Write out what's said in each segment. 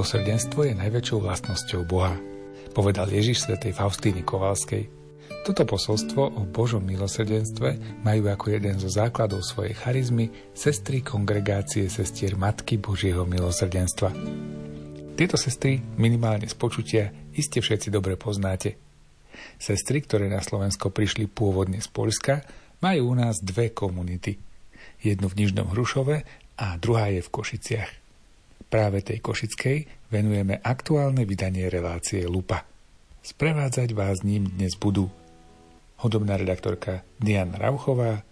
Milosrdenstvo je najväčšou vlastnosťou Boha, povedal Ježiš svätej Faustíny Kovalskej. Toto posolstvo o Božom milosrdenstve majú ako jeden zo základov svojej charizmy sestry kongregácie sestier Matky Božieho milosrdenstva. Tieto sestry minimálne z počutia iste všetci dobre poznáte. Sestry, ktoré na Slovensko prišli pôvodne z Polska, majú u nás dve komunity. Jednu v Nižnom Hrušove a druhá je v Košiciach. Práve tej Košickej venujeme aktuálne vydanie relácie Lupa. Sprevádzať vás ním dnes budú hudobná redaktorka Diana Rauchová,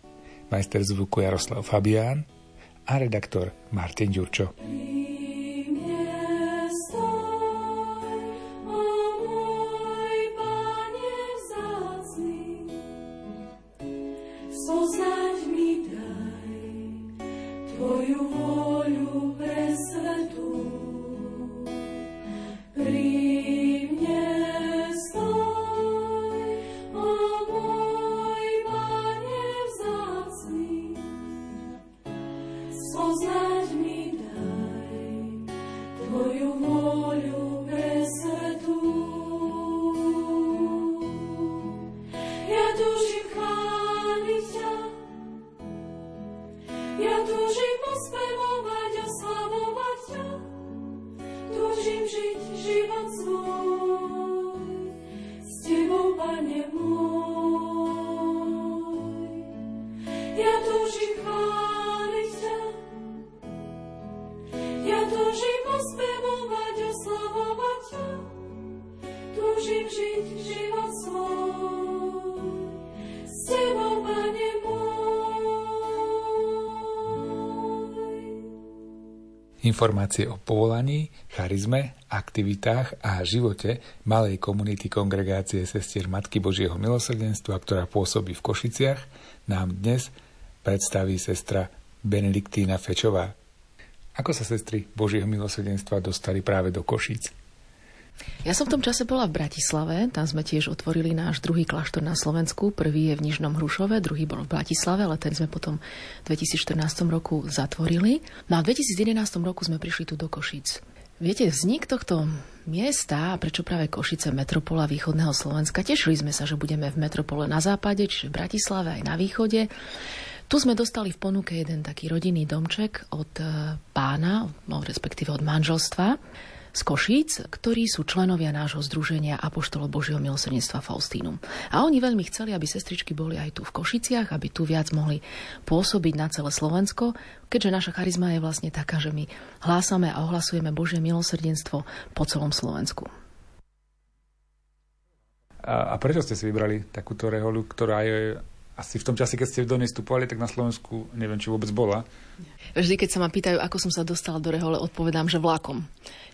majster zvuku Jaroslav Fabián a redaktor Martin Ďurčo. Informácie o povolaní, charizme, aktivitách a živote malej komunity kongregácie sestier Matky Božieho milosrdenstva, ktorá pôsobí v Košiciach, nám dnes predstaví sestra Benediktína Fečová. Ako sa sestry Božieho milosrdenstva dostali práve do Košíc? Ja som v tom čase bola v Bratislave, tam sme tiež otvorili náš druhý kláštor na Slovensku. Prvý je v Nižnom Hrušove, druhý bol v Bratislave, ale ten sme potom v 2014 roku zatvorili. No a v 2011 roku sme prišli tu do Košic. Viete, vznik tohto miesta, a prečo práve Košice, metropola východného Slovenska, tešili sme sa, že budeme v metropole na západe, čiže v Bratislave aj na východe. Tu sme dostali v ponuke jeden taký rodinný domček od eh, pána, no respektíve od manželstva z Košíc, ktorí sú členovia nášho združenia Apoštolo Božieho milosrdenstva Faustínum. A oni veľmi chceli, aby sestričky boli aj tu v Košiciach, aby tu viac mohli pôsobiť na celé Slovensko, keďže naša charizma je vlastne taká, že my hlásame a ohlasujeme Božie milosrdenstvo po celom Slovensku. A, a prečo ste si vybrali takúto reholu, ktorá je asi v tom čase, keď ste do nej vstupovali, tak na Slovensku neviem, či vôbec bola. Vždy, keď sa ma pýtajú, ako som sa dostala do Rehole, odpovedám, že vlakom.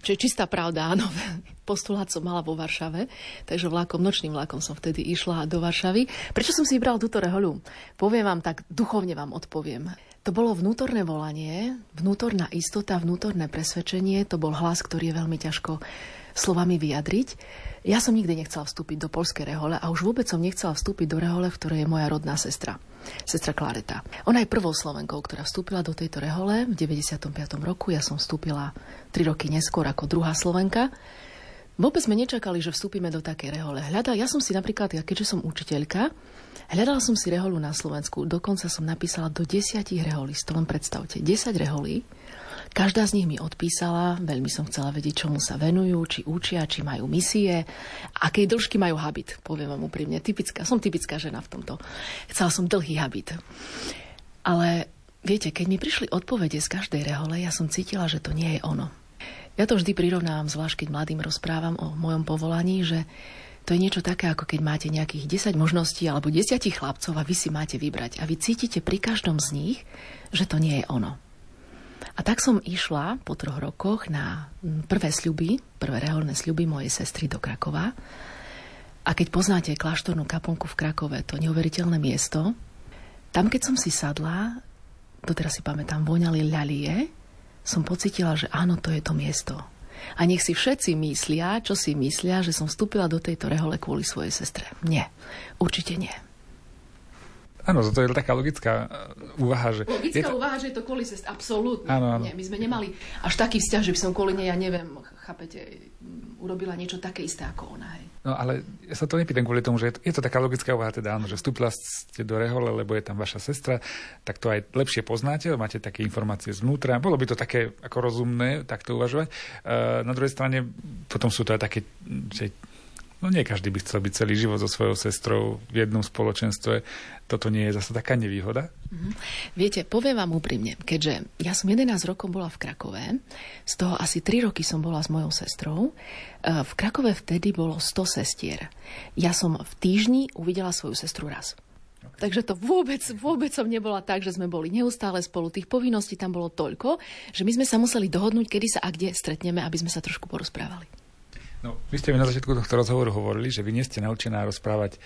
Čo je čistá pravda, áno. Postulát som mala vo Varšave, takže vlakom, nočným vlakom som vtedy išla do Varšavy. Prečo som si vybral túto Reholu? Poviem vám tak, duchovne vám odpoviem. To bolo vnútorné volanie, vnútorná istota, vnútorné presvedčenie. To bol hlas, ktorý je veľmi ťažko slovami vyjadriť. Ja som nikdy nechcela vstúpiť do polskej rehole a už vôbec som nechcela vstúpiť do rehole, v ktorej je moja rodná sestra, sestra Klareta. Ona je prvou Slovenkou, ktorá vstúpila do tejto rehole v 95. roku. Ja som vstúpila 3 roky neskôr ako druhá Slovenka. Vôbec sme nečakali, že vstúpime do takej rehole. Hľada, ja som si napríklad, ja keďže som učiteľka, hľadala som si reholu na Slovensku, dokonca som napísala do desiatich reholí, to len predstavte, 10 reholí, Každá z nich mi odpísala, veľmi som chcela vedieť, čomu sa venujú, či učia, či majú misie, akej dĺžky majú habit, poviem vám úprimne. Typická, som typická žena v tomto. Chcela som dlhý habit. Ale viete, keď mi prišli odpovede z každej rehole, ja som cítila, že to nie je ono. Ja to vždy prirovnávam, zvlášť keď mladým rozprávam o mojom povolaní, že to je niečo také, ako keď máte nejakých 10 možností alebo 10 chlapcov a vy si máte vybrať. A vy cítite pri každom z nich, že to nie je ono. A tak som išla po troch rokoch na prvé sľuby, prvé reholné sľuby mojej sestry do Krakova. A keď poznáte kláštornú kaponku v Krakove, to neuveriteľné miesto, tam keď som si sadla, doteraz si pamätám, voňali ľalie, som pocitila, že áno, to je to miesto. A nech si všetci myslia, čo si myslia, že som vstúpila do tejto rehole kvôli svojej sestre. Nie, určite nie. Áno, to je taká logická uh, úvaha, že... Logická to... úvaha, že je to kvôli sest, absolútne. Áno, áno. Nie, my sme nemali až taký vzťah, že by som kvôli nej, ja neviem, chápete, urobila niečo také isté ako ona. Hej. No ale ja sa to nepýtam kvôli tomu, že je to, je to taká logická úvaha, teda áno, že vstúpila ste do rehole, lebo je tam vaša sestra, tak to aj lepšie poznáte, máte také informácie zvnútra. Bolo by to také ako rozumné takto uvažovať. Uh, na druhej strane potom sú to aj také, že No nie každý by chcel byť celý život so svojou sestrou v jednom spoločenstve. Toto nie je zase taká nevýhoda? Mm-hmm. Viete, poviem vám úprimne, keďže ja som 11 rokov bola v Krakove, z toho asi 3 roky som bola s mojou sestrou. E, v Krakove vtedy bolo 100 sestier. Ja som v týždni uvidela svoju sestru raz. Takže to vôbec, vôbec som nebola tak, že sme boli neustále spolu. Tých povinností tam bolo toľko, že my sme sa museli dohodnúť, kedy sa a kde stretneme, aby sme sa trošku porozprávali. No, vy ste mi na začiatku tohto rozhovoru hovorili, že vy nie ste naučená rozprávať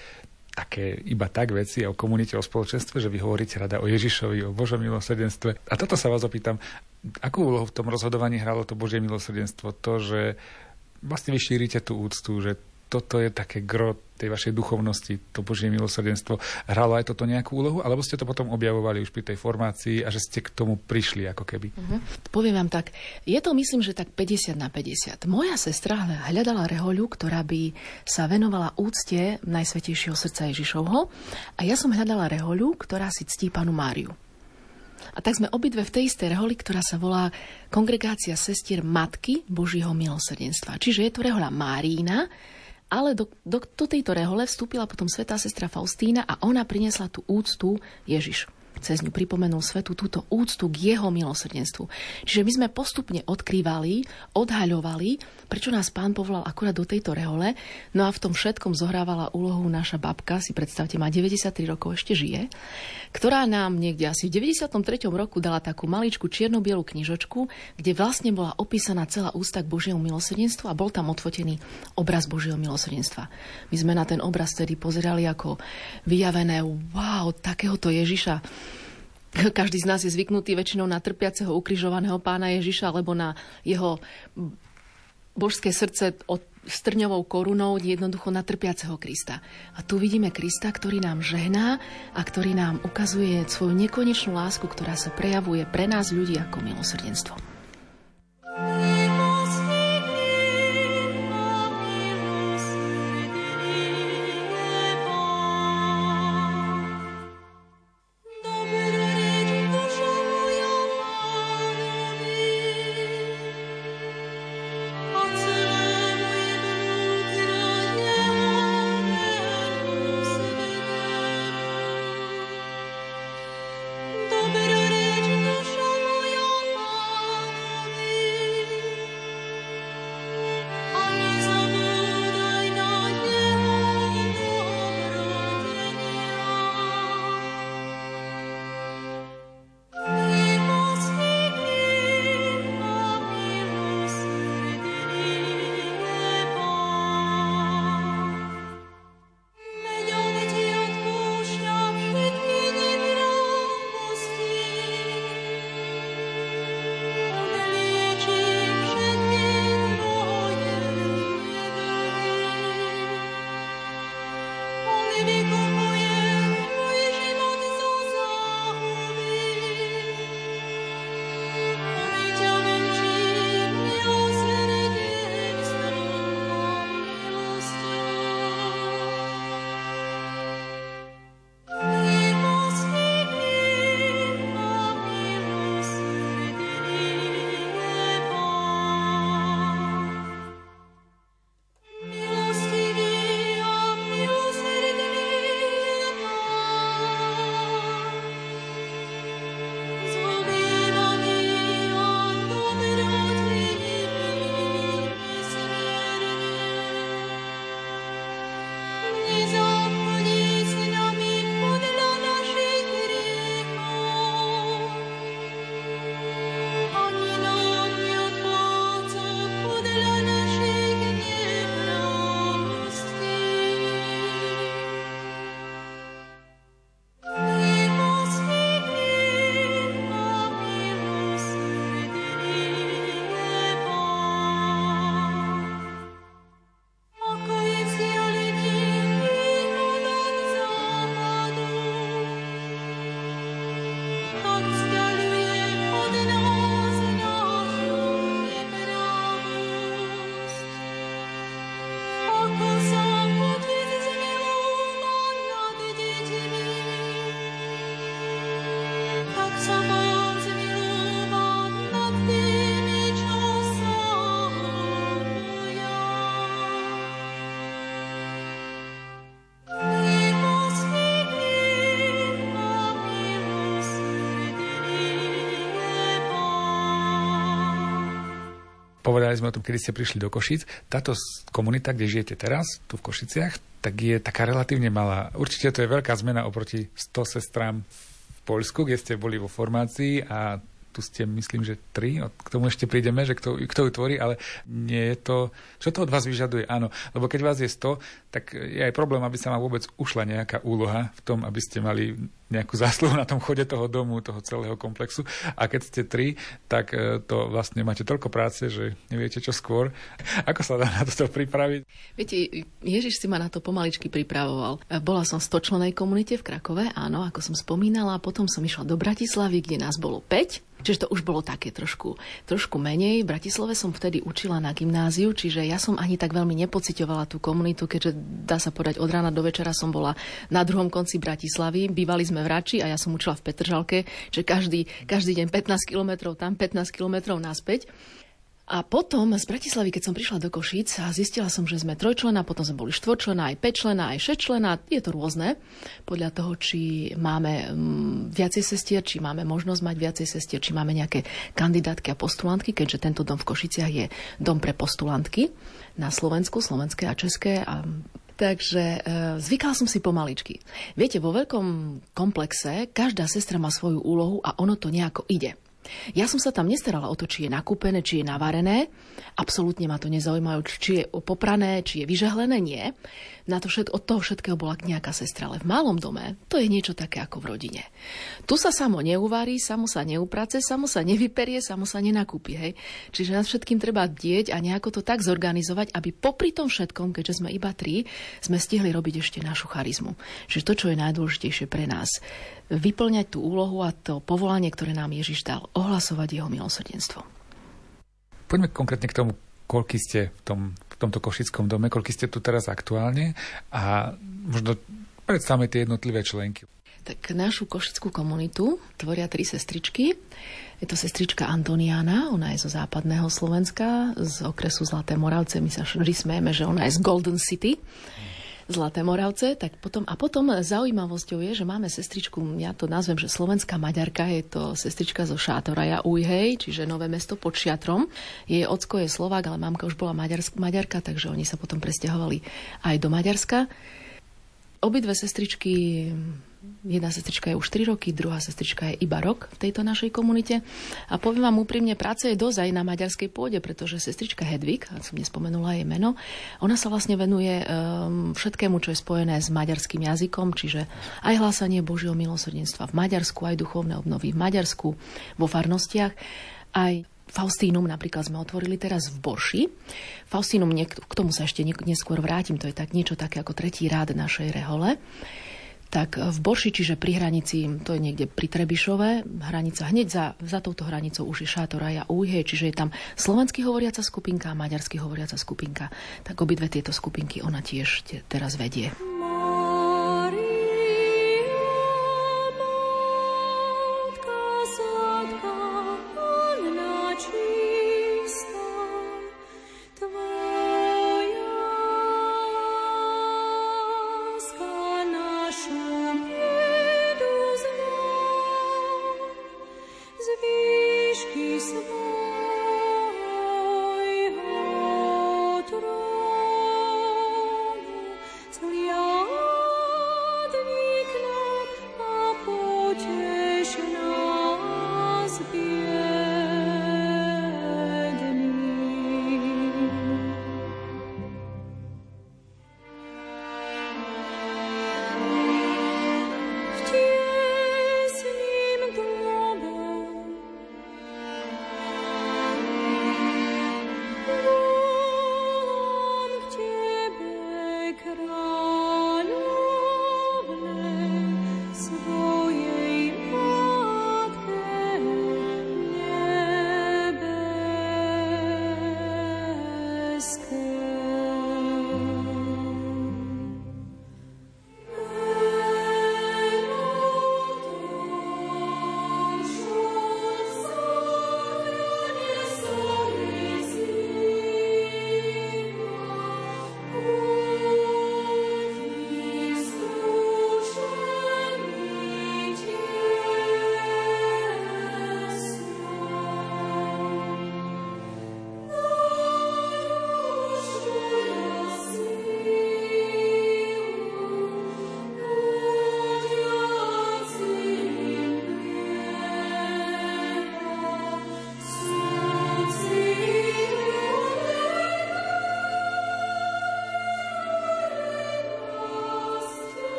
také iba tak veci o komunite, o spoločenstve, že vy hovoríte rada o Ježišovi, o Božom milosrdenstve. A toto sa vás opýtam, akú úlohu v tom rozhodovaní hralo to Božie milosrdenstvo? To, že vlastne vy šírite tú úctu, že toto je také gro tej vašej duchovnosti, to Božie milosrdenstvo. Hralo aj toto nejakú úlohu, alebo ste to potom objavovali už pri tej formácii a že ste k tomu prišli ako keby? Uh-huh. Poviem vám tak, je to myslím, že tak 50 na 50. Moja sestra hľadala rehoľu, ktorá by sa venovala úcte Najsvetejšieho srdca Ježišovho a ja som hľadala rehoľu, ktorá si ctí panu Máriu. A tak sme obidve v tej istej reholi, ktorá sa volá Kongregácia sestier Matky Božího milosrdenstva. Čiže je to rehoľa Márína, ale do, do, do tejto rehole vstúpila potom svetá sestra Faustína a ona priniesla tú úctu Ježišu cez ňu pripomenul svetu túto úctu k jeho milosrdenstvu. Čiže my sme postupne odkrývali, odhaľovali, prečo nás pán povolal akurát do tejto rehole. No a v tom všetkom zohrávala úlohu naša babka, si predstavte, má 93 rokov, ešte žije, ktorá nám niekde asi v 93. roku dala takú maličku čierno-bielu knižočku, kde vlastne bola opísaná celá ústa k Božiemu milosrdenstvu a bol tam odfotený obraz Božieho milosrdenstva. My sme na ten obraz tedy pozerali ako vyjavené, wow, takéhoto Ježiša každý z nás je zvyknutý väčšinou na trpiaceho ukrižovaného pána Ježiša alebo na jeho božské srdce od strňovou korunou jednoducho na trpiaceho Krista. A tu vidíme Krista, ktorý nám žehná a ktorý nám ukazuje svoju nekonečnú lásku, ktorá sa prejavuje pre nás ľudí ako milosrdenstvo. Povedali sme o tom, kedy ste prišli do Košic. Táto komunita, kde žijete teraz, tu v Košiciach, tak je taká relatívne malá. Určite to je veľká zmena oproti 100 sestrám v Poľsku, kde ste boli vo formácii a tu ste, myslím, že tri, k tomu ešte prídeme, že kto, kto ju tvorí, ale nie je to, čo to od vás vyžaduje, áno, lebo keď vás je 100, tak je aj problém, aby sa vám vôbec ušla nejaká úloha v tom, aby ste mali nejakú zásluhu na tom chode toho domu, toho celého komplexu. A keď ste tri, tak e, to vlastne máte toľko práce, že neviete čo skôr. Ako sa dá na to pripraviť? Viete, Ježiš si ma na to pomaličky pripravoval. Bola som v stočlenej komunite v Krakove, áno, ako som spomínala, potom som išla do Bratislavy, kde nás bolo 5 Čiže to už bolo také trošku, trošku menej. V Bratislave som vtedy učila na gymnáziu, čiže ja som ani tak veľmi nepocitovala tú komunitu, keďže dá sa povedať od rána do večera som bola na druhom konci Bratislavy. Bývali sme v Rači a ja som učila v Petržalke, že každý, každý deň 15 kilometrov tam, 15 kilometrov naspäť. A potom z Bratislavy, keď som prišla do Košíc a zistila som, že sme trojčlená, potom sme boli štvorčlená, aj päťčlená, aj šesťčlená. Je to rôzne podľa toho, či máme mm, viacej sestier, či máme možnosť mať viacej sestier, či máme nejaké kandidátky a postulantky, keďže tento dom v Košiciach je dom pre postulantky na Slovensku, slovenské a české a Takže e, zvykala som si pomaličky. Viete, vo veľkom komplexe každá sestra má svoju úlohu a ono to nejako ide. Ja som sa tam nestarala o to, či je nakúpené, či je navarené. Absolútne ma to nezaujímajú, či je poprané, či je vyžehlené, nie. Na to všet, od toho všetkého bola nejaká sestra, ale v malom dome to je niečo také ako v rodine. Tu sa samo neuvarí, samo sa neuprace, samo sa nevyperie, samo sa nenakúpi. Hej? Čiže nad všetkým treba dieť a nejako to tak zorganizovať, aby popri tom všetkom, keďže sme iba tri, sme stihli robiť ešte našu charizmu. Čiže to, čo je najdôležitejšie pre nás, vyplňať tú úlohu a to povolanie, ktoré nám Ježiš dal, ohlasovať jeho milosrdenstvo. Poďme konkrétne k tomu, koľky ste v, tom, v tomto košickom dome, koľky ste tu teraz aktuálne a možno predstavme tie jednotlivé členky. Tak našu košickú komunitu tvoria tri sestričky. Je to sestrička Antoniana, ona je zo západného Slovenska, z okresu Zlaté Moravce. My sa smejeme, že ona je z Golden City. Zlaté Moravce, tak potom, a potom zaujímavosťou je, že máme sestričku, ja to nazvem, že slovenská Maďarka, je to sestrička zo Šátoraja Ujhej, čiže Nové mesto pod Šiatrom. Jej ocko je Slovák, ale mamka už bola Maďarsk, Maďarka, takže oni sa potom presťahovali aj do Maďarska. Obidve sestričky Jedna sestrička je už 3 roky, druhá sestrička je iba rok v tejto našej komunite. A poviem vám úprimne, práce je dosť aj na maďarskej pôde, pretože sestrička Hedvig, som nespomenula jej meno, ona sa vlastne venuje um, všetkému, čo je spojené s maďarským jazykom, čiže aj hlásanie Božieho milosrdenstva v Maďarsku, aj duchovné obnovy v Maďarsku, vo farnostiach, aj Faustínum napríklad sme otvorili teraz v Borši. Faustínum, k tomu sa ešte neskôr vrátim, to je tak niečo také ako tretí rád našej rehole tak v Borši, čiže pri hranici, to je niekde pri Trebišove, hranica, hneď za, za touto hranicou už je Šátoraja Újhe, čiže je tam slovensky hovoriaca skupinka a maďarsky hovoriaca skupinka. Tak obidve tieto skupinky ona tiež teraz vedie.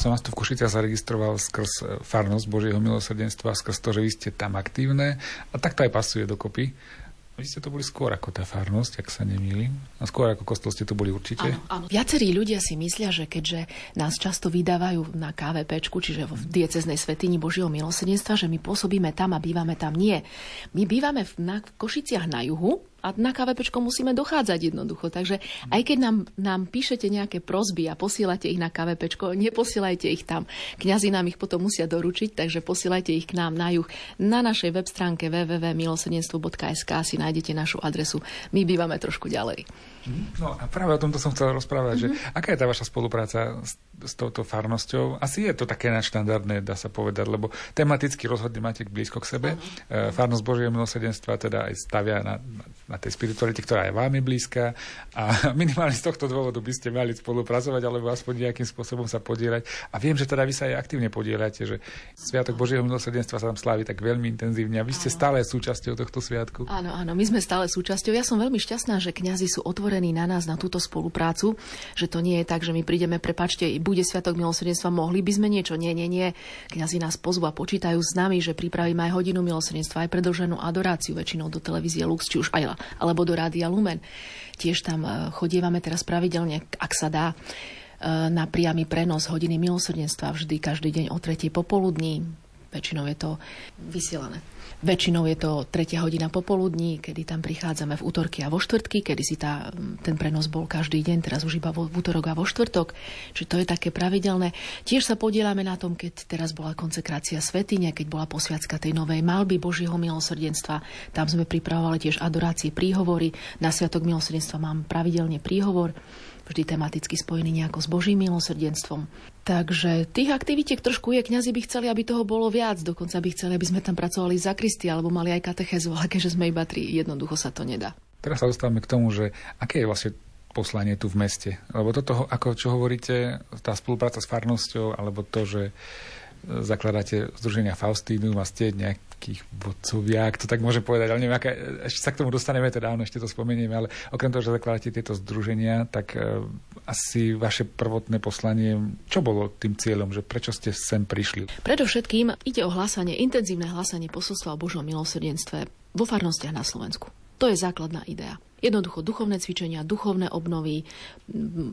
Som vás tu v Košiciach zaregistroval skrz e, farnosť Božieho milosrdenstva, skrz to, že vy ste tam aktívne a tak to aj pasuje dokopy. Vy ste to boli skôr ako tá farnosť, ak sa nemýlim. A skôr ako kostol ste to boli určite. Áno, áno. Viacerí ľudia si myslia, že keďže nás často vydávajú na KVP, čiže v dieceznej svetini Božieho milosrdenstva, že my pôsobíme tam a bývame tam. Nie. My bývame v, na v Košiciach na juhu, a na KVPčko musíme dochádzať jednoducho. Takže aj keď nám, nám píšete nejaké prosby a posielate ich na KVPčko, neposielajte ich tam. Kňazi nám ich potom musia doručiť, takže posielajte ich k nám na juh. Na našej web stránke www.milosedenstvo.sk si nájdete našu adresu. My bývame trošku ďalej. No a práve o tomto som chcel rozprávať, mm-hmm. že aká je tá vaša spolupráca s, s touto farnosťou? Asi je to také nadštandardné, dá sa povedať, lebo tematicky rozhodne máte blízko k sebe. Mm-hmm. Farnosť Božieho milosrdenstva teda aj stavia na, na tej spiritualite, ktorá je vám blízka a minimálne z tohto dôvodu by ste mali spolupracovať alebo aspoň nejakým spôsobom sa podielať. A viem, že teda vy sa aj aktívne podielate, že Sviatok Božieho milosrdenstva sa tam slávi tak veľmi intenzívne a vy ste stále súčasťou tohto sviatku. Áno, áno, my sme stále súčasťou. Ja som veľmi šťastná, že kňazi sú otvorení na nás, na túto spoluprácu, že to nie je tak, že my prídeme, prepačte, bude Sviatok milosrdenstva, mohli by sme niečo. Nie, nie, nie. Kňazi nás pozvú a počítajú s nami, že pripravíme aj hodinu milosrdenstva, aj predlženú adoráciu väčšinou do televízie Lux, či už aj, alebo do Rádia Lumen. Tiež tam e, chodievame teraz pravidelne, ak sa dá e, na priamy prenos hodiny milosrdenstva vždy, každý deň o tretej popoludní. Väčšinou je to vysielané. Väčšinou je to tretia hodina popoludní, kedy tam prichádzame v útorky a vo štvrtky, kedy si tá, ten prenos bol každý deň, teraz už iba vo, v útorok a vo štvrtok. Čiže to je také pravidelné. Tiež sa podielame na tom, keď teraz bola konsekrácia svetine, keď bola posviacka tej novej malby Božieho milosrdenstva. Tam sme pripravovali tiež adorácie, príhovory. Na Sviatok milosrdenstva mám pravidelne príhovor vždy tematicky spojený nejako s Božím milosrdenstvom. Takže tých aktivitiek trošku je, kňazi by chceli, aby toho bolo viac, dokonca by chceli, aby sme tam pracovali za Kristy alebo mali aj katechezu, ale keďže sme iba tri, jednoducho sa to nedá. Teraz sa dostávame k tomu, že aké je vlastne poslanie tu v meste. Lebo toto, ako čo hovoríte, tá spolupráca s farnosťou, alebo to, že zakladáte Združenia Faustínum a ste nejakých vodcovia, ak to tak môžem povedať, ale neviem, aká, ešte sa k tomu dostaneme, teda áno, ešte to spomenieme, ale okrem toho, že zakladáte tieto združenia, tak uh, asi vaše prvotné poslanie, čo bolo tým cieľom, že prečo ste sem prišli? Predovšetkým ide o hlásanie, intenzívne hlásanie posolstva o Božom milosrdenstve vo farnostiach na Slovensku. To je základná idea. Jednoducho duchovné cvičenia, duchovné obnovy,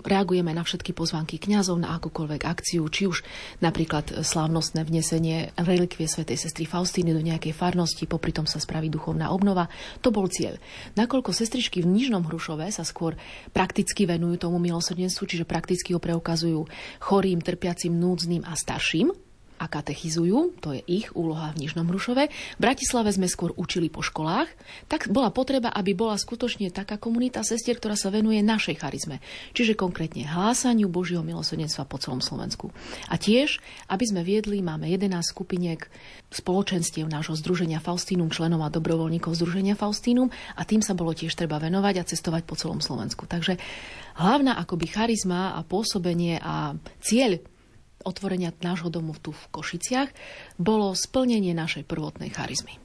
reagujeme na všetky pozvánky kňazov na akúkoľvek akciu, či už napríklad slávnostné vnesenie relikvie svätej sestry Faustíny do nejakej farnosti, popri tom sa spraví duchovná obnova. To bol cieľ. Nakoľko sestričky v Nižnom Hrušove sa skôr prakticky venujú tomu milosrdenstvu, čiže prakticky ho preukazujú chorým, trpiacim, núdznym a starším, a katechizujú, to je ich úloha v Nižnom Hrušove. V Bratislave sme skôr učili po školách, tak bola potreba, aby bola skutočne taká komunita sestier, ktorá sa venuje našej charizme, čiže konkrétne hlásaniu Božieho milosrdenstva po celom Slovensku. A tiež, aby sme viedli, máme 11 skupiniek spoločenstiev nášho združenia Faustínum, členov a dobrovoľníkov združenia Faustínum a tým sa bolo tiež treba venovať a cestovať po celom Slovensku. Takže hlavná akoby charizma a pôsobenie a cieľ otvorenia nášho domu tu v Košiciach bolo splnenie našej prvotnej charizmy.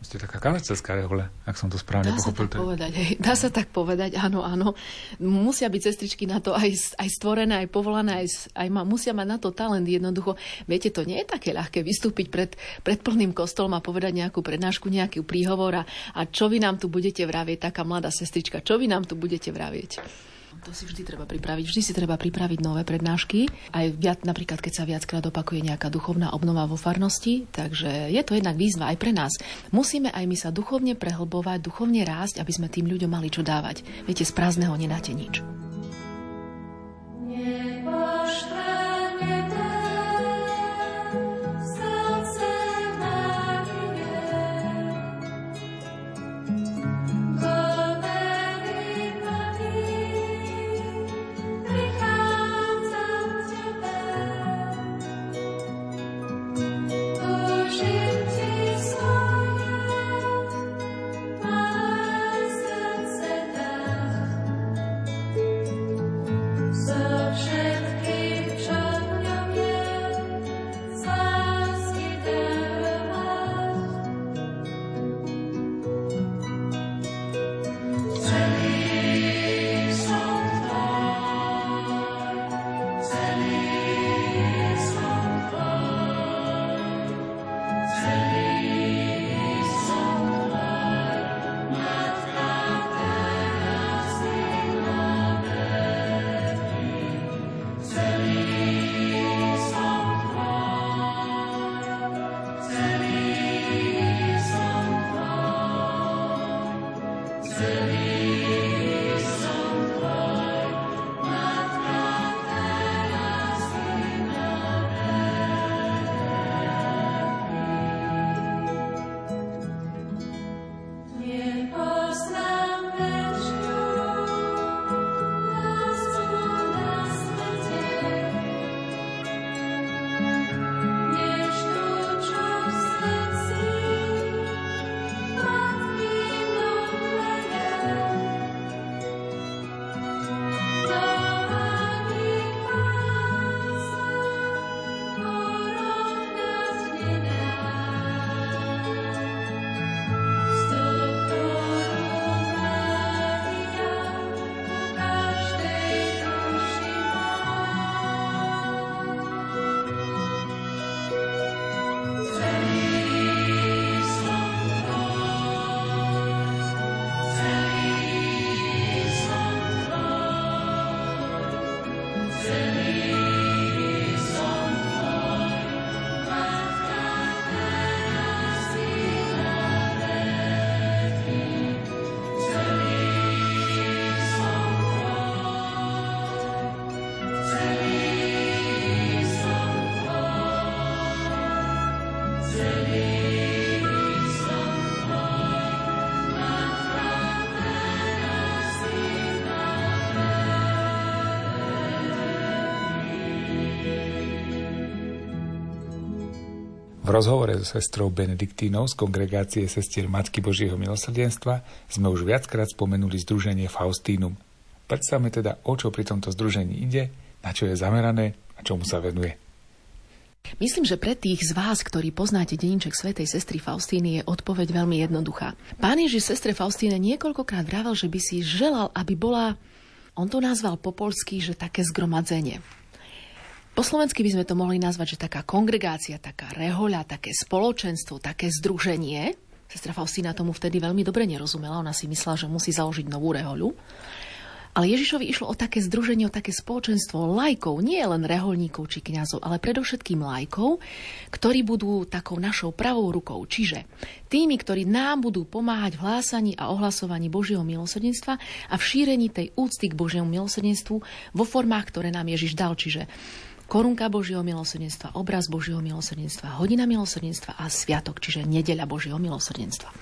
Ste taká kavarcelská rehole, ak som to správne dá pochopil. Sa tak povedať, hej, dá sa tak povedať, áno, áno. Musia byť sestričky na to aj, aj stvorené, aj povolané, aj, aj ma, musia mať na to talent jednoducho. Viete, to nie je také ľahké vystúpiť pred, pred plným kostolom a povedať nejakú prednášku, nejaký príhovor a, a čo vy nám tu budete vravieť, taká mladá sestrička, čo vy nám tu budete vravieť. To si vždy treba pripraviť. Vždy si treba pripraviť nové prednášky. Aj viac, napríklad, keď sa viackrát opakuje nejaká duchovná obnova vo farnosti. Takže je to jednak výzva aj pre nás. Musíme aj my sa duchovne prehlbovať, duchovne rásť, aby sme tým ľuďom mali čo dávať. Viete, z prázdneho nedáte nič. V rozhovore so sestrou Benediktínou z kongregácie sestier Matky Božieho milosrdenstva sme už viackrát spomenuli združenie Faustínum. Predstavme teda, o čo pri tomto združení ide, na čo je zamerané a čomu sa venuje. Myslím, že pre tých z vás, ktorí poznáte deníček svätej sestry Faustíny, je odpoveď veľmi jednoduchá. Pán Ježiš sestre Faustíne niekoľkokrát vravel, že by si želal, aby bola, on to nazval po polsky, že také zgromadzenie. Po slovensky by sme to mohli nazvať, že taká kongregácia, taká rehoľa, také spoločenstvo, také združenie. Sestra Faustína tomu vtedy veľmi dobre nerozumela, ona si myslela, že musí založiť novú rehoľu. Ale Ježišovi išlo o také združenie, o také spoločenstvo lajkov, nie len reholníkov či kňazov, ale predovšetkým lajkov, ktorí budú takou našou pravou rukou. Čiže tými, ktorí nám budú pomáhať v hlásaní a ohlasovaní Božieho milosrdenstva a v šírení tej úcty k Božiemu milosrdenstvu vo formách, ktoré nám Ježiš dal. Čiže korunka Božieho milosrdenstva, obraz Božieho milosrdenstva, hodina milosrdenstva a sviatok, čiže nedeľa Božieho milosrdenstva.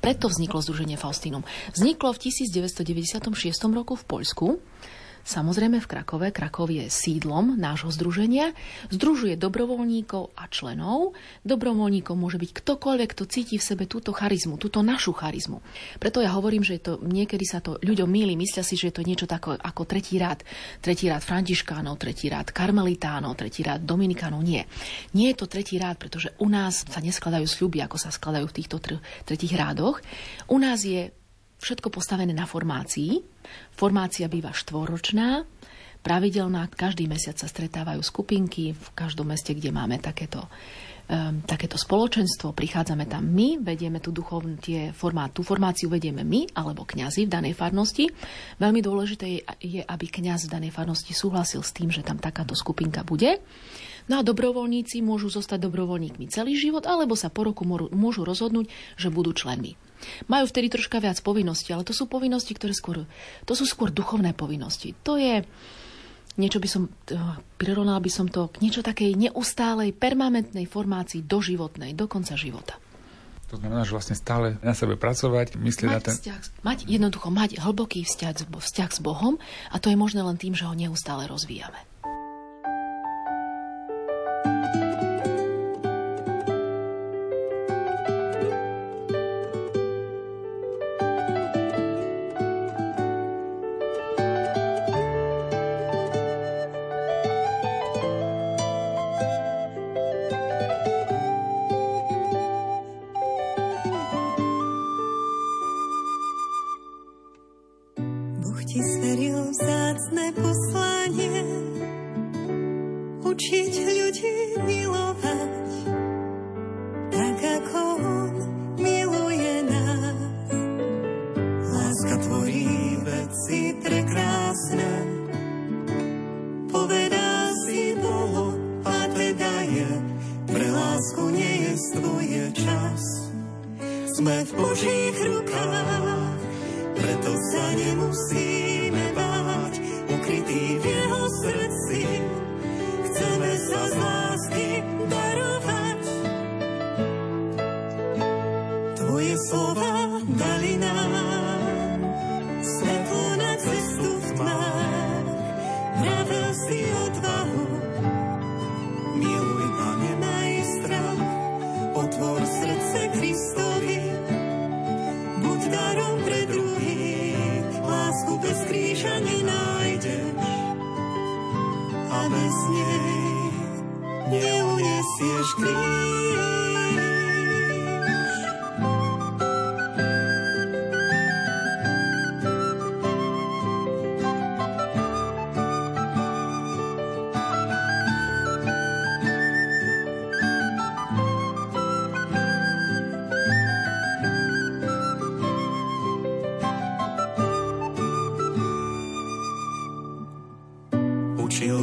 Preto vzniklo Združenie Faustínum. Vzniklo v 1996 roku v Poľsku Samozrejme v Krakove. Krakov je sídlom nášho združenia. Združuje dobrovoľníkov a členov. Dobrovoľníkov môže byť ktokoľvek, kto cíti v sebe túto charizmu, túto našu charizmu. Preto ja hovorím, že to, niekedy sa to ľuďom míli, myslia si, že je to niečo tako ako tretí rád. Tretí rád františkánov, tretí rád karmelitánov, tretí rád dominikánov. Nie. Nie je to tretí rád, pretože u nás sa neskladajú sľuby, ako sa skladajú v týchto tr- tretích rádoch. U nás je všetko postavené na formácii. Formácia býva štvoročná, pravidelná, každý mesiac sa stretávajú skupinky v každom meste, kde máme takéto, um, takéto spoločenstvo. Prichádzame tam my, vedieme tú, duchovn, tie formá, tú formáciu vedieme my alebo kňazi v danej farnosti. Veľmi dôležité je, aby kňaz v danej farnosti súhlasil s tým, že tam takáto skupinka bude. No a dobrovoľníci môžu zostať dobrovoľníkmi celý život, alebo sa po roku môžu rozhodnúť, že budú členmi. Majú vtedy troška viac povinností, ale to sú povinnosti, ktoré skôr, to sú skôr duchovné povinnosti. To je niečo by som, eh, prirovnala by som to k niečo takej neustálej, permanentnej formácii doživotnej, do konca života. To znamená, že vlastne stále na sebe pracovať, myslieť mať na ten... Vzťah, mať jednoducho, mať hlboký vzťah, vzťah s Bohom a to je možné len tým, že ho neustále rozvíjame.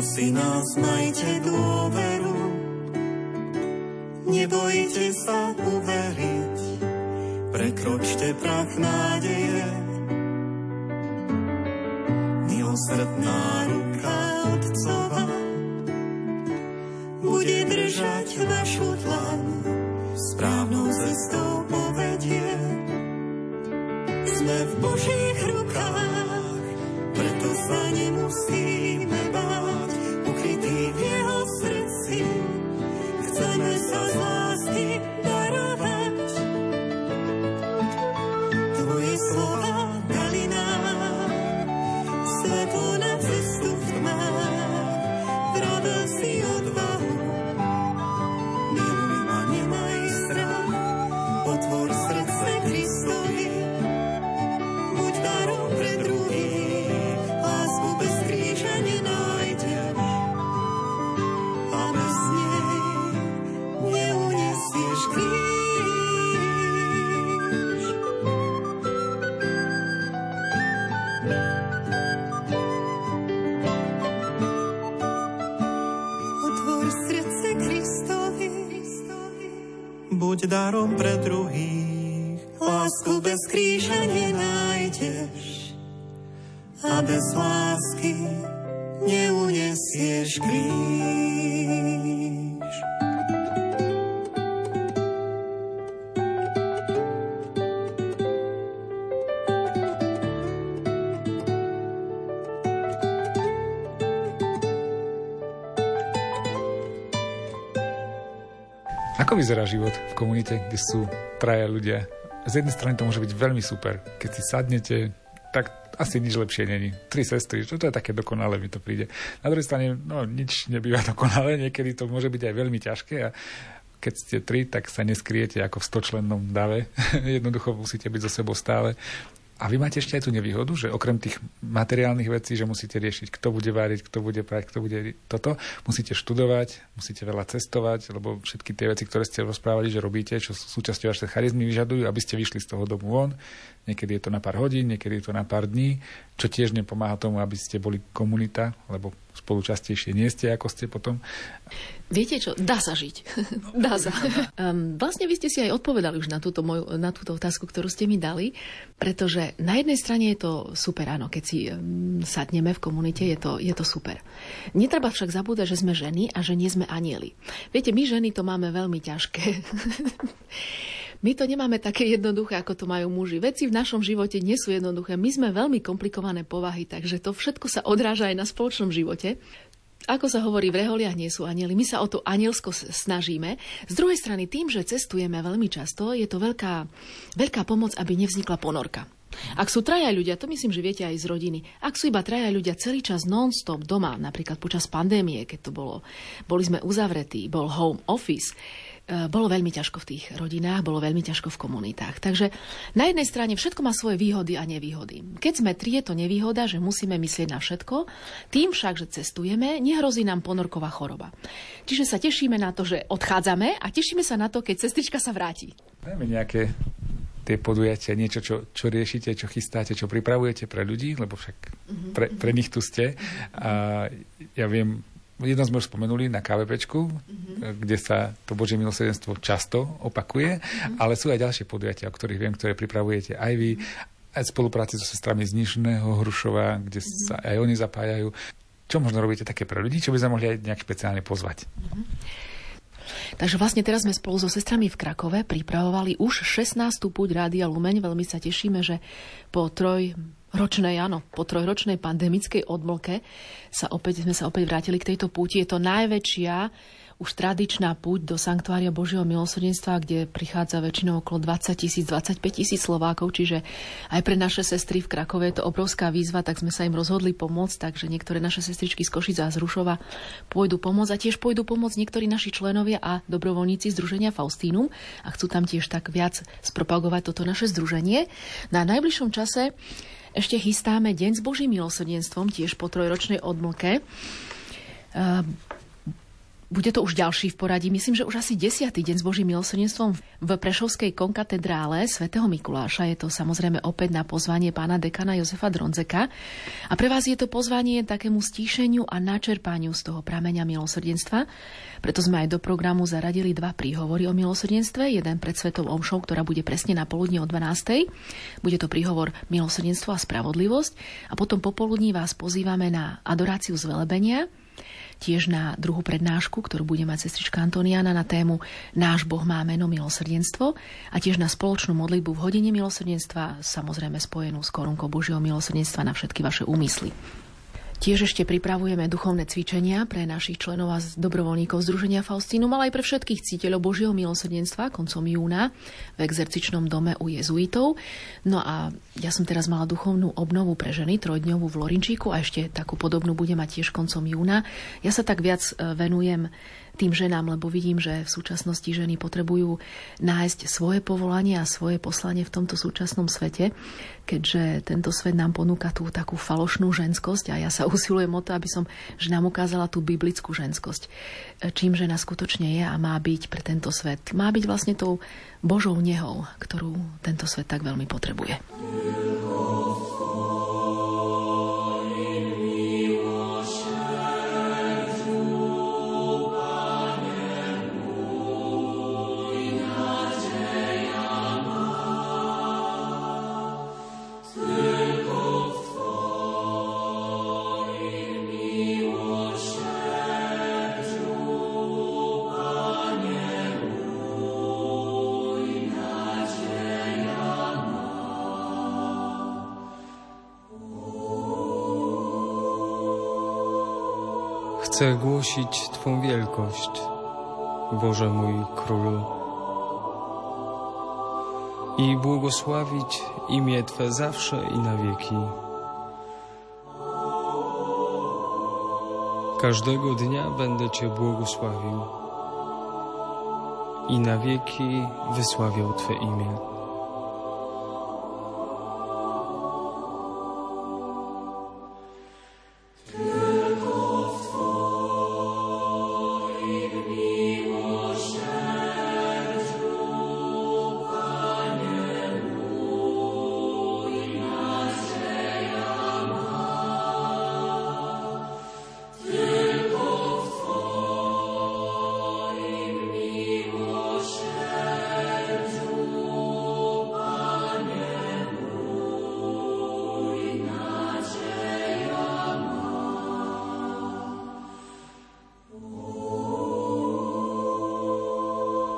Si nás, majte dôveru, nebojte sa uveriť, prekročte prach nádeje. Milosrdná ruka Ako vyzerá život v komunite, kde sú traja ľudia? Z jednej strany to môže byť veľmi super. Keď si sadnete, tak asi nič lepšie není. Tri sestry, čo to je také dokonalé, mi to príde. Na druhej strane, no nič nebýva dokonalé, niekedy to môže byť aj veľmi ťažké a keď ste tri, tak sa neskriete ako v stočlennom dave. Jednoducho musíte byť so sebou stále. A vy máte ešte aj tú nevýhodu, že okrem tých materiálnych vecí, že musíte riešiť, kto bude váriť, kto bude prať, kto bude toto, musíte študovať, musíte veľa cestovať, lebo všetky tie veci, ktoré ste rozprávali, že robíte, čo sú súčasťou vašej charizmy, vyžadujú, aby ste vyšli z toho domu von. Niekedy je to na pár hodín, niekedy je to na pár dní, čo tiež nepomáha tomu, aby ste boli komunita, lebo spolu častejšie nie ste, ako ste potom. Viete čo, dá sa žiť. dá sa. Um, vlastne vy ste si aj odpovedali už na túto, moju, na túto otázku, ktorú ste mi dali, pretože na jednej strane je to super, áno, keď si um, sadneme v komunite, je to, je to super. Netreba však zabúdať, že sme ženy a že nie sme anieli. Viete, my ženy to máme veľmi ťažké. My to nemáme také jednoduché, ako to majú muži. Veci v našom živote nie sú jednoduché. My sme veľmi komplikované povahy, takže to všetko sa odráža aj na spoločnom živote. Ako sa hovorí, v reholiach nie sú anieli. My sa o to anielsko snažíme. Z druhej strany, tým, že cestujeme veľmi často, je to veľká, veľká pomoc, aby nevznikla ponorka. Ak sú traja ľudia, to myslím, že viete aj z rodiny, ak sú iba traja ľudia celý čas non-stop doma, napríklad počas pandémie, keď to bolo, boli sme uzavretí, bol home office, bolo veľmi ťažko v tých rodinách, bolo veľmi ťažko v komunitách. Takže na jednej strane všetko má svoje výhody a nevýhody. Keď sme tri, je to nevýhoda, že musíme myslieť na všetko. Tým však, že cestujeme, nehrozí nám ponorková choroba. Čiže sa tešíme na to, že odchádzame a tešíme sa na to, keď sestrička sa vráti. Dajme nejaké tie podujatia, niečo, čo, čo riešite, čo chystáte, čo pripravujete pre ľudí, lebo však mhm. pre, pre nich tu ste. A ja viem, Jedno sme už spomenuli na KVPčku, mm-hmm. kde sa to Božie milosrdenstvo často opakuje, mm-hmm. ale sú aj ďalšie podujatia, o ktorých viem, ktoré pripravujete aj vy, aj spolupráci so sestrami z Nižného Hrušova, kde mm-hmm. sa aj oni zapájajú. Čo možno robíte také pre ľudí, čo by sme mohli aj nejak špeciálne pozvať? Mm-hmm. Takže vlastne teraz sme spolu so sestrami v Krakove pripravovali už 16. púť Rádia Lumeň. Veľmi sa tešíme, že po troj ročnej, áno, po trojročnej pandemickej odmlke sa opäť, sme sa opäť vrátili k tejto púti. Je to najväčšia už tradičná púť do Sanktuária Božieho milosrdenstva, kde prichádza väčšinou okolo 20 tisíc, 25 tisíc Slovákov, čiže aj pre naše sestry v Krakove je to obrovská výzva, tak sme sa im rozhodli pomôcť, takže niektoré naše sestričky z Košica a z Rušova pôjdu pomôcť a tiež pôjdu pomôcť niektorí naši členovia a dobrovoľníci Združenia Faustínum a chcú tam tiež tak viac spropagovať toto naše združenie. Na najbližšom čase ešte chystáme Deň s Božím milosrdenstvom, tiež po trojročnej odmlke. Bude to už ďalší v poradí, myslím, že už asi desiatý deň s Božím milosrdenstvom v Prešovskej konkatedrále svätého Mikuláša. Je to samozrejme opäť na pozvanie pána dekana Jozefa Dronzeka. A pre vás je to pozvanie takému stíšeniu a načerpaniu z toho prameňa milosrdenstva. Preto sme aj do programu zaradili dva príhovory o milosrdenstve. Jeden pred Svetou Omšou, ktorá bude presne na poludne o 12. Bude to príhovor milosrdenstvo a spravodlivosť. A potom popoludní vás pozývame na adoráciu zvelebenia tiež na druhú prednášku, ktorú bude mať sestrička Antoniana na tému Náš Boh má meno milosrdenstvo a tiež na spoločnú modlitbu v hodine milosrdenstva, samozrejme spojenú s korunkou Božieho milosrdenstva na všetky vaše úmysly. Tiež ešte pripravujeme duchovné cvičenia pre našich členov a dobrovoľníkov Združenia Faustínum, ale aj pre všetkých cíteľov Božieho milosrdenstva koncom júna v exercičnom dome u jezuitov. No a ja som teraz mala duchovnú obnovu pre ženy, trojdňovú v Lorinčíku a ešte takú podobnú bude mať tiež koncom júna. Ja sa tak viac e, venujem tým ženám, lebo vidím, že v súčasnosti ženy potrebujú nájsť svoje povolanie a svoje poslanie v tomto súčasnom svete, keďže tento svet nám ponúka tú takú falošnú ženskosť a ja sa usilujem o to, aby som ženám ukázala tú biblickú ženskosť. Čím žena skutočne je a má byť pre tento svet. Má byť vlastne tou Božou nehou, ktorú tento svet tak veľmi potrebuje. Chcę głosić Twą wielkość, Boże mój Królu, i błogosławić imię Twe zawsze i na wieki. Każdego dnia będę Cię błogosławił i na wieki wysławiał Twe imię.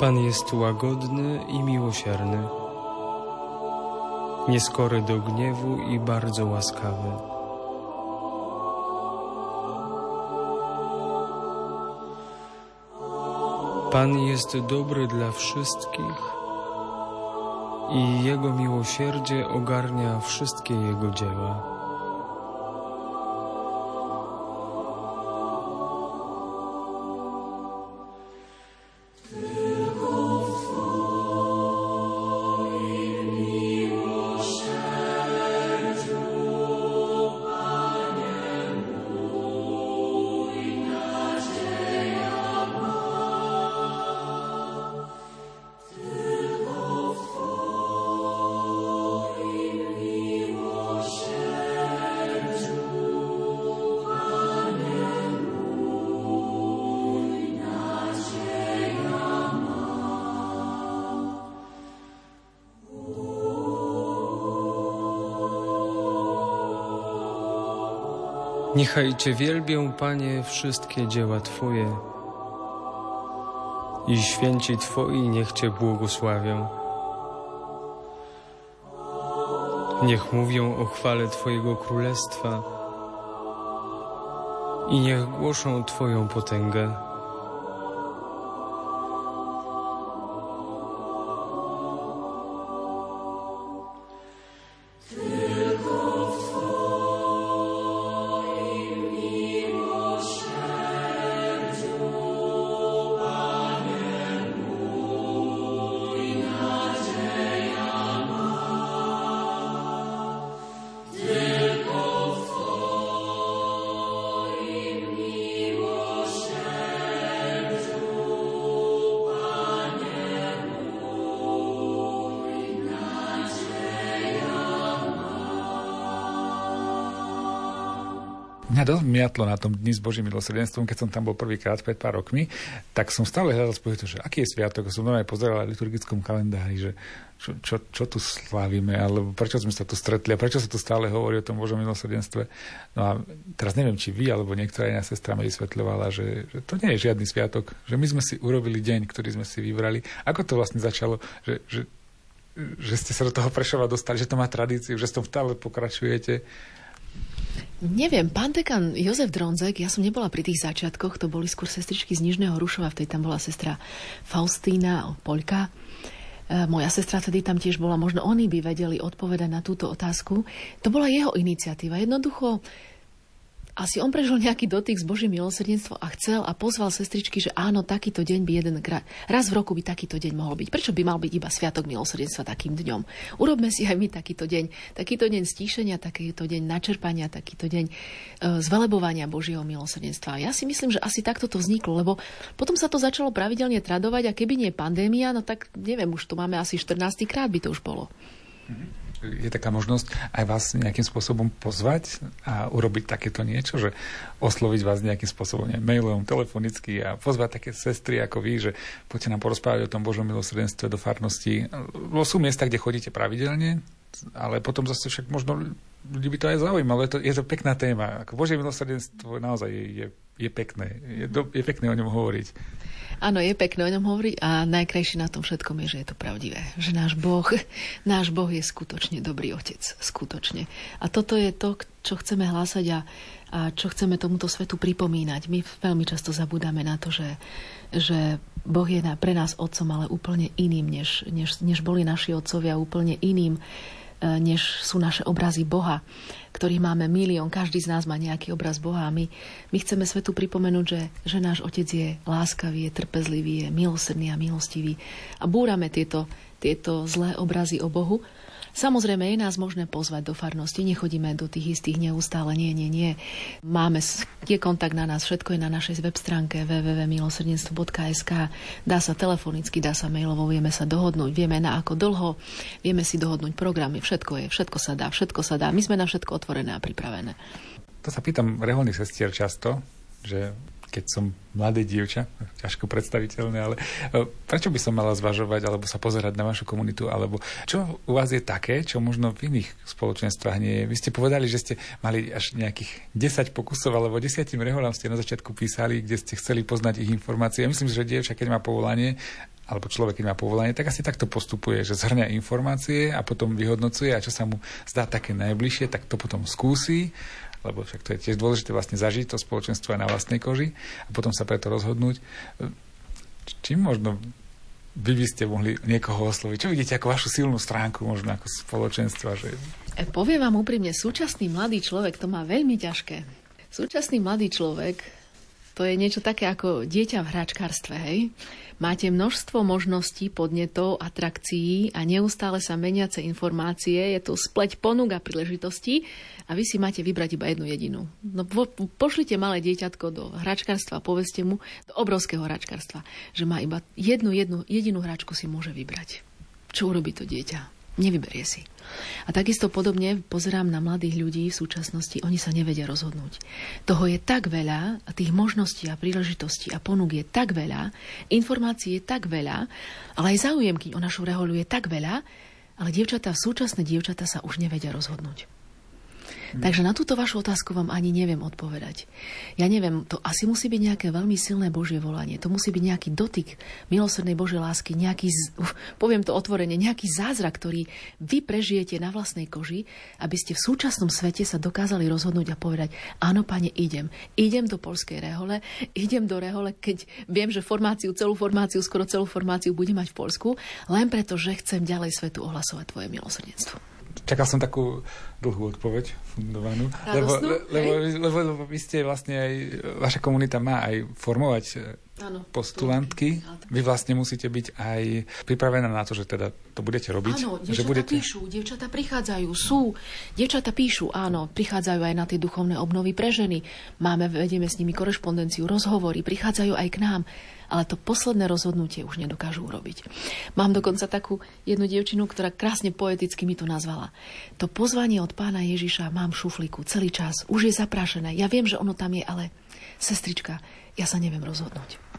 Pan jest łagodny i miłosierny, nieskory do gniewu i bardzo łaskawy. Pan jest dobry dla wszystkich i Jego miłosierdzie ogarnia wszystkie Jego dzieła. Niechaj Cię wielbią, Panie, wszystkie dzieła Twoje i święci Twoi niech Cię błogosławią. Niech mówią o chwale Twojego Królestwa i niech głoszą Twoją potęgę. Miatlo na tom dni s Božím milosrdenstvom, keď som tam bol prvýkrát pred pár rokmi, tak som stále hľadal spojito, že aký je sviatok. Som aj pozeral v liturgickom kalendári, že čo, čo, čo tu slávime, alebo prečo sme sa tu stretli a prečo sa tu stále hovorí o tom Božom milosrdenstve. No a teraz neviem, či vy alebo niektorá iná sestra mi vysvetľovala, že, že to nie je žiadny sviatok, že my sme si urobili deň, ktorý sme si vybrali. Ako to vlastne začalo, že, že, že ste sa do toho Prešova dostali, že to má tradíciu, že s tom stále pokračujete. Neviem, pán dekan Jozef Dronzek, ja som nebola pri tých začiatkoch, to boli skôr sestričky z Nižného Rušova, vtedy tam bola sestra Faustína, Poľka. E, moja sestra tedy tam tiež bola, možno oni by vedeli odpovedať na túto otázku. To bola jeho iniciatíva. Jednoducho asi on prežil nejaký dotyk s Božím milosrdenstvom a chcel a pozval sestričky, že áno, takýto deň by jeden raz v roku by takýto deň mohol byť. Prečo by mal byť iba sviatok milosrdenstva takým dňom? Urobme si aj my takýto deň. Takýto deň stíšenia, takýto deň načerpania, takýto deň e, zvelebovania Božieho milosrdenstva. Ja si myslím, že asi takto to vzniklo, lebo potom sa to začalo pravidelne tradovať a keby nie pandémia, no tak neviem, už to máme asi 14. krát by to už bolo. Mm-hmm je taká možnosť aj vás nejakým spôsobom pozvať a urobiť takéto niečo, že osloviť vás nejakým spôsobom, ne, mailom, telefonicky a pozvať také sestry ako vy, že poďte nám porozprávať o tom Božom milosrdenstve do farnosti. Lebo sú miesta, kde chodíte pravidelne, ale potom zase však možno ľudí by to aj zaujímalo. Je to, je to pekná téma. Ako Božie milosrdenstvo naozaj je, je, je pekné. Je, do, je pekné o ňom hovoriť. Áno, je pekné o ňom hovoriť a najkrajšie na tom všetkom je, že je to pravdivé. Že náš Boh, náš Boh je skutočne dobrý otec. Skutočne. A toto je to, čo chceme hlásať a, a čo chceme tomuto svetu pripomínať. My veľmi často zabudáme na to, že, že Boh je pre nás otcom, ale úplne iným, než, než, než boli naši otcovia, úplne iným, než sú naše obrazy Boha, ktorých máme milión. Každý z nás má nejaký obraz Boha. My, my chceme svetu pripomenúť, že, že náš Otec je láskavý, je trpezlivý, je milosrdný a milostivý. A búrame tieto, tieto zlé obrazy o Bohu Samozrejme, je nás možné pozvať do farnosti, nechodíme do tých istých neustále, nie, nie, nie. Máme, je kontakt na nás, všetko je na našej web stránke www.milosrdenstvo.sk. Dá sa telefonicky, dá sa mailovo, vieme sa dohodnúť, vieme na ako dlho, vieme si dohodnúť programy, všetko je, všetko sa dá, všetko sa dá. My sme na všetko otvorené a pripravené. To sa pýtam reholných sestier často, že keď som mladé dievča, ťažko predstaviteľné, ale e, prečo by som mala zvažovať alebo sa pozerať na vašu komunitu, alebo čo u vás je také, čo možno v iných spoločenstvách nie je. Vy ste povedali, že ste mali až nejakých 10 pokusov, alebo 10 reholám ste na začiatku písali, kde ste chceli poznať ich informácie. Ja myslím, že dievča, keď má povolanie, alebo človek, keď má povolanie, tak asi takto postupuje, že zhrňa informácie a potom vyhodnocuje a čo sa mu zdá také najbližšie, tak to potom skúsi lebo však to je tiež dôležité vlastne zažiť to spoločenstvo aj na vlastnej koži a potom sa preto rozhodnúť. Čím možno vy by ste mohli niekoho osloviť? Čo vidíte ako vašu silnú stránku možno ako spoločenstva? Že... E, poviem vám úprimne, súčasný mladý človek to má veľmi ťažké. Súčasný mladý človek to je niečo také ako dieťa v hračkárstve, hej? Máte množstvo možností, podnetov, atrakcií a neustále sa meniace informácie. Je to spleť ponúk a príležitostí a vy si máte vybrať iba jednu jedinú. No, po, pošlite malé dieťatko do hračkárstva a povedzte mu, do obrovského hračkárstva, že má iba jednu, jednu jedinú hračku si môže vybrať. Čo urobí to dieťa? Nevyberie si. A takisto podobne pozerám na mladých ľudí v súčasnosti, oni sa nevedia rozhodnúť. Toho je tak veľa, tých možností a príležitostí a ponúk je tak veľa, informácií je tak veľa, ale aj záujemky o našu reholu je tak veľa, ale dievčatá, súčasné dievčatá sa už nevedia rozhodnúť. Hmm. Takže na túto vašu otázku vám ani neviem odpovedať. Ja neviem, to asi musí byť nejaké veľmi silné Božie volanie. To musí byť nejaký dotyk milosrdnej Božej lásky, nejaký, poviem to otvorene, nejaký zázrak, ktorý vy prežijete na vlastnej koži, aby ste v súčasnom svete sa dokázali rozhodnúť a povedať, áno, pane, idem. Idem do polskej rehole, idem do rehole, keď viem, že formáciu, celú formáciu, skoro celú formáciu budem mať v Polsku, len preto, že chcem ďalej svetu ohlasovať tvoje milosrdenstvo čakal som takú dlhú odpoveď fundovanú, lebo, lebo, lebo, lebo vy ste vlastne aj, vaša komunita má aj formovať Áno, postulantky. Vy vlastne musíte byť aj pripravená na to, že teda to budete robiť. Áno, že budete... píšu, dievčatá prichádzajú, sú. Dievčatá píšu, áno, prichádzajú aj na tie duchovné obnovy pre ženy. Máme, vedieme s nimi korešpondenciu, rozhovory, prichádzajú aj k nám ale to posledné rozhodnutie už nedokážu urobiť. Mám dokonca takú jednu dievčinu, ktorá krásne poeticky mi to nazvala. To pozvanie od pána Ježiša mám v šuflíku celý čas, už je zaprášené. Ja viem, že ono tam je, ale sestrička, ja sa neviem rozhodnúť.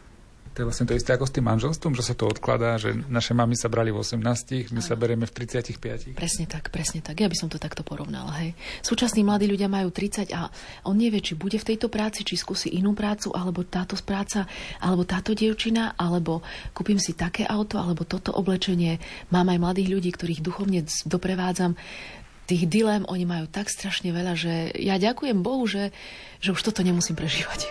To je vlastne to isté ako s tým manželstvom, že sa to odkladá, že naše mamy sa brali v 18, my sa bereme v 35. Presne tak, presne tak. Ja by som to takto porovnala. Hej. Súčasní mladí ľudia majú 30 a on nevie, či bude v tejto práci, či skúsi inú prácu, alebo táto práca, alebo táto dievčina, alebo kúpim si také auto, alebo toto oblečenie. Mám aj mladých ľudí, ktorých duchovne doprevádzam tých dilem oni majú tak strašne veľa, že ja ďakujem Bohu, že, že už toto nemusím prežívať.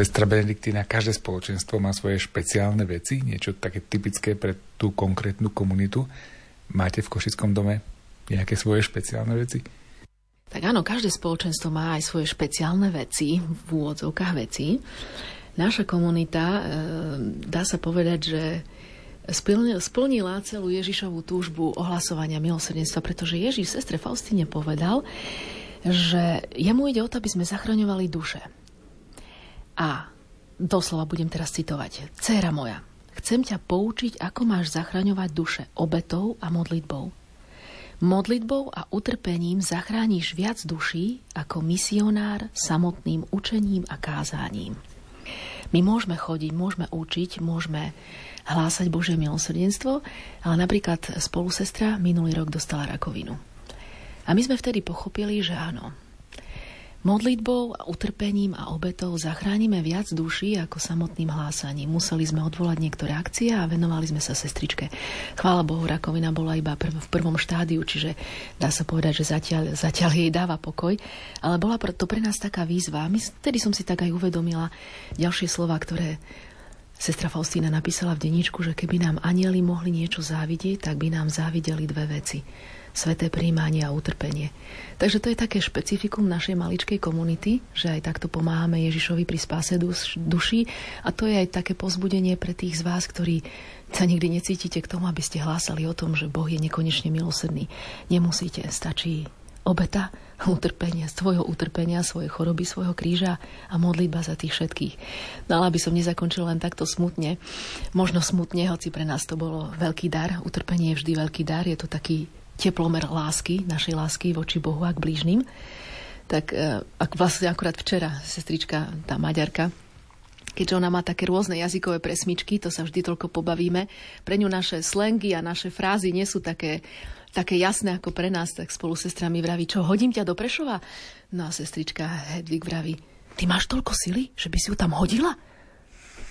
Sestra Benediktína, každé spoločenstvo má svoje špeciálne veci, niečo také typické pre tú konkrétnu komunitu. Máte v Košickom dome nejaké svoje špeciálne veci? Tak áno, každé spoločenstvo má aj svoje špeciálne veci, v úvodzovkách veci. Naša komunita, e, dá sa povedať, že splnila celú Ježišovú túžbu ohlasovania milosrdenstva, pretože Ježiš sestre Faustine povedal, že jemu ide o to, aby sme zachraňovali duše. A doslova budem teraz citovať. Céra moja, chcem ťa poučiť, ako máš zachraňovať duše obetou a modlitbou. Modlitbou a utrpením zachrániš viac duší ako misionár samotným učením a kázaním. My môžeme chodiť, môžeme učiť, môžeme hlásať Božie milosrdenstvo, ale napríklad spolusestra minulý rok dostala rakovinu. A my sme vtedy pochopili, že áno, Modlitbou, utrpením a obetou zachránime viac duší ako samotným hlásaním. Museli sme odvolať niektoré akcie a venovali sme sa sestričke. Chvála Bohu, rakovina bola iba prv, v prvom štádiu, čiže dá sa povedať, že zatiaľ, zatiaľ jej dáva pokoj. Ale bola to pre nás taká výzva. My, vtedy som si tak aj uvedomila ďalšie slova, ktoré Sestra Faustína napísala v denníčku, že keby nám anieli mohli niečo závidieť, tak by nám závideli dve veci sveté príjmanie a utrpenie. Takže to je také špecifikum našej maličkej komunity, že aj takto pomáhame Ježišovi pri spáse duší a to je aj také pozbudenie pre tých z vás, ktorí sa nikdy necítite k tomu, aby ste hlásali o tom, že Boh je nekonečne milosrdný. Nemusíte, stačí obeta, utrpenia, svojho utrpenia, svojej choroby, svojho kríža a modlitba za tých všetkých. No ale aby som nezakončil len takto smutne, možno smutne, hoci pre nás to bolo veľký dar, utrpenie je vždy veľký dar, je to taký teplomer lásky, našej lásky voči Bohu a k blížnym. Tak e, ak vlastne akurát včera sestrička, tá Maďarka, keďže ona má také rôzne jazykové presmičky, to sa vždy toľko pobavíme, pre ňu naše slengy a naše frázy nie sú také, také jasné ako pre nás, tak spolu sestrami vraví, čo, hodím ťa do Prešova? No a sestrička Hedvig vraví, ty máš toľko sily, že by si ju tam hodila?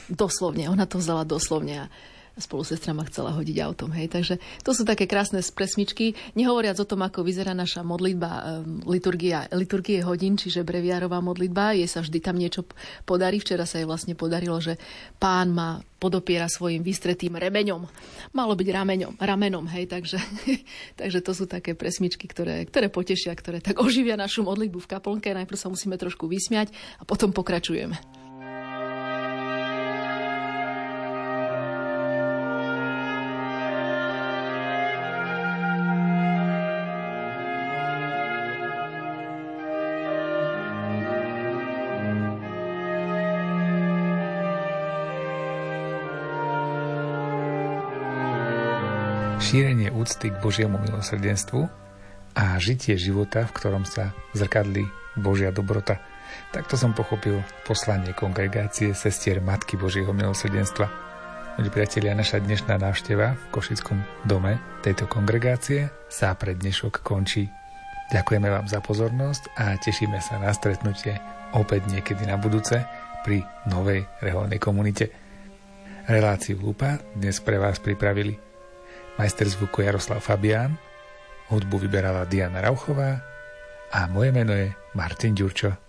Doslovne, ona to vzala doslovne a spolu sestra ma chcela hodiť autom. Hej. Takže to sú také krásne presmičky. Nehovoriac o tom, ako vyzerá naša modlitba, ehm, liturgia, liturgie hodín, čiže breviárová modlitba. Je sa vždy tam niečo podarí. Včera sa jej vlastne podarilo, že pán ma podopiera svojim vystretým remeňom. Malo byť rameňom, ramenom, hej, takže, takže to sú také presmičky, ktoré, ktoré potešia, ktoré tak oživia našu modlitbu v kaplnke. Najprv sa musíme trošku vysmiať a potom pokračujeme. Šírenie úcty k Božiemu milosrdenstvu a žitie života, v ktorom sa zrkadlí Božia dobrota. Takto som pochopil poslanie kongregácie sestier Matky Božieho milosrdenstva. Milí priatelia, naša dnešná návšteva v Košickom dome tejto kongregácie sa pre dnešok končí. Ďakujeme vám za pozornosť a tešíme sa na stretnutie opäť niekedy na budúce pri novej reholnej komunite. Reláciu Lupa dnes pre vás pripravili majster zvuku Jaroslav Fabián, hudbu vyberala Diana Rauchová a moje meno je Martin Ďurčo.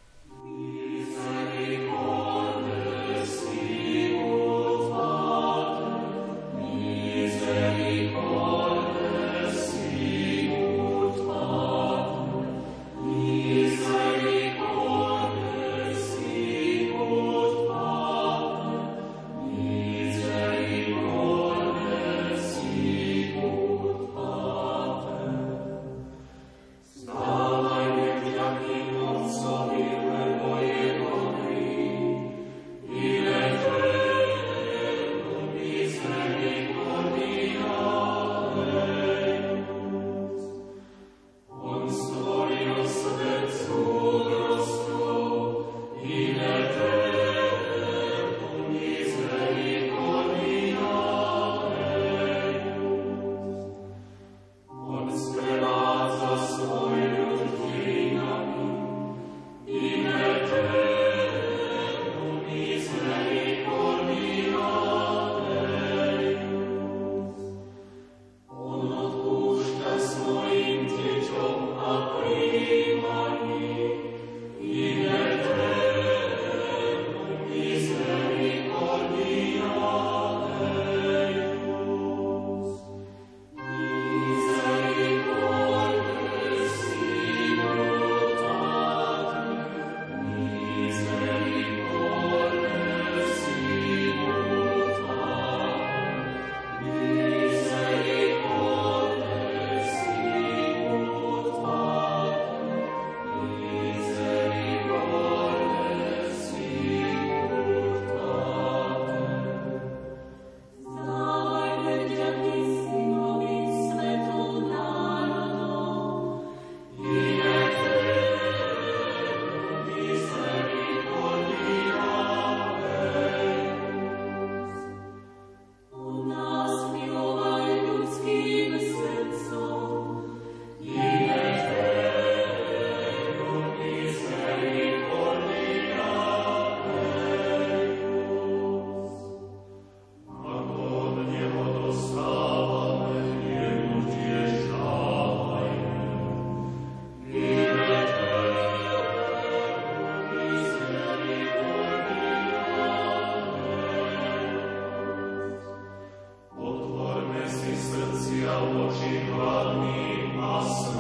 He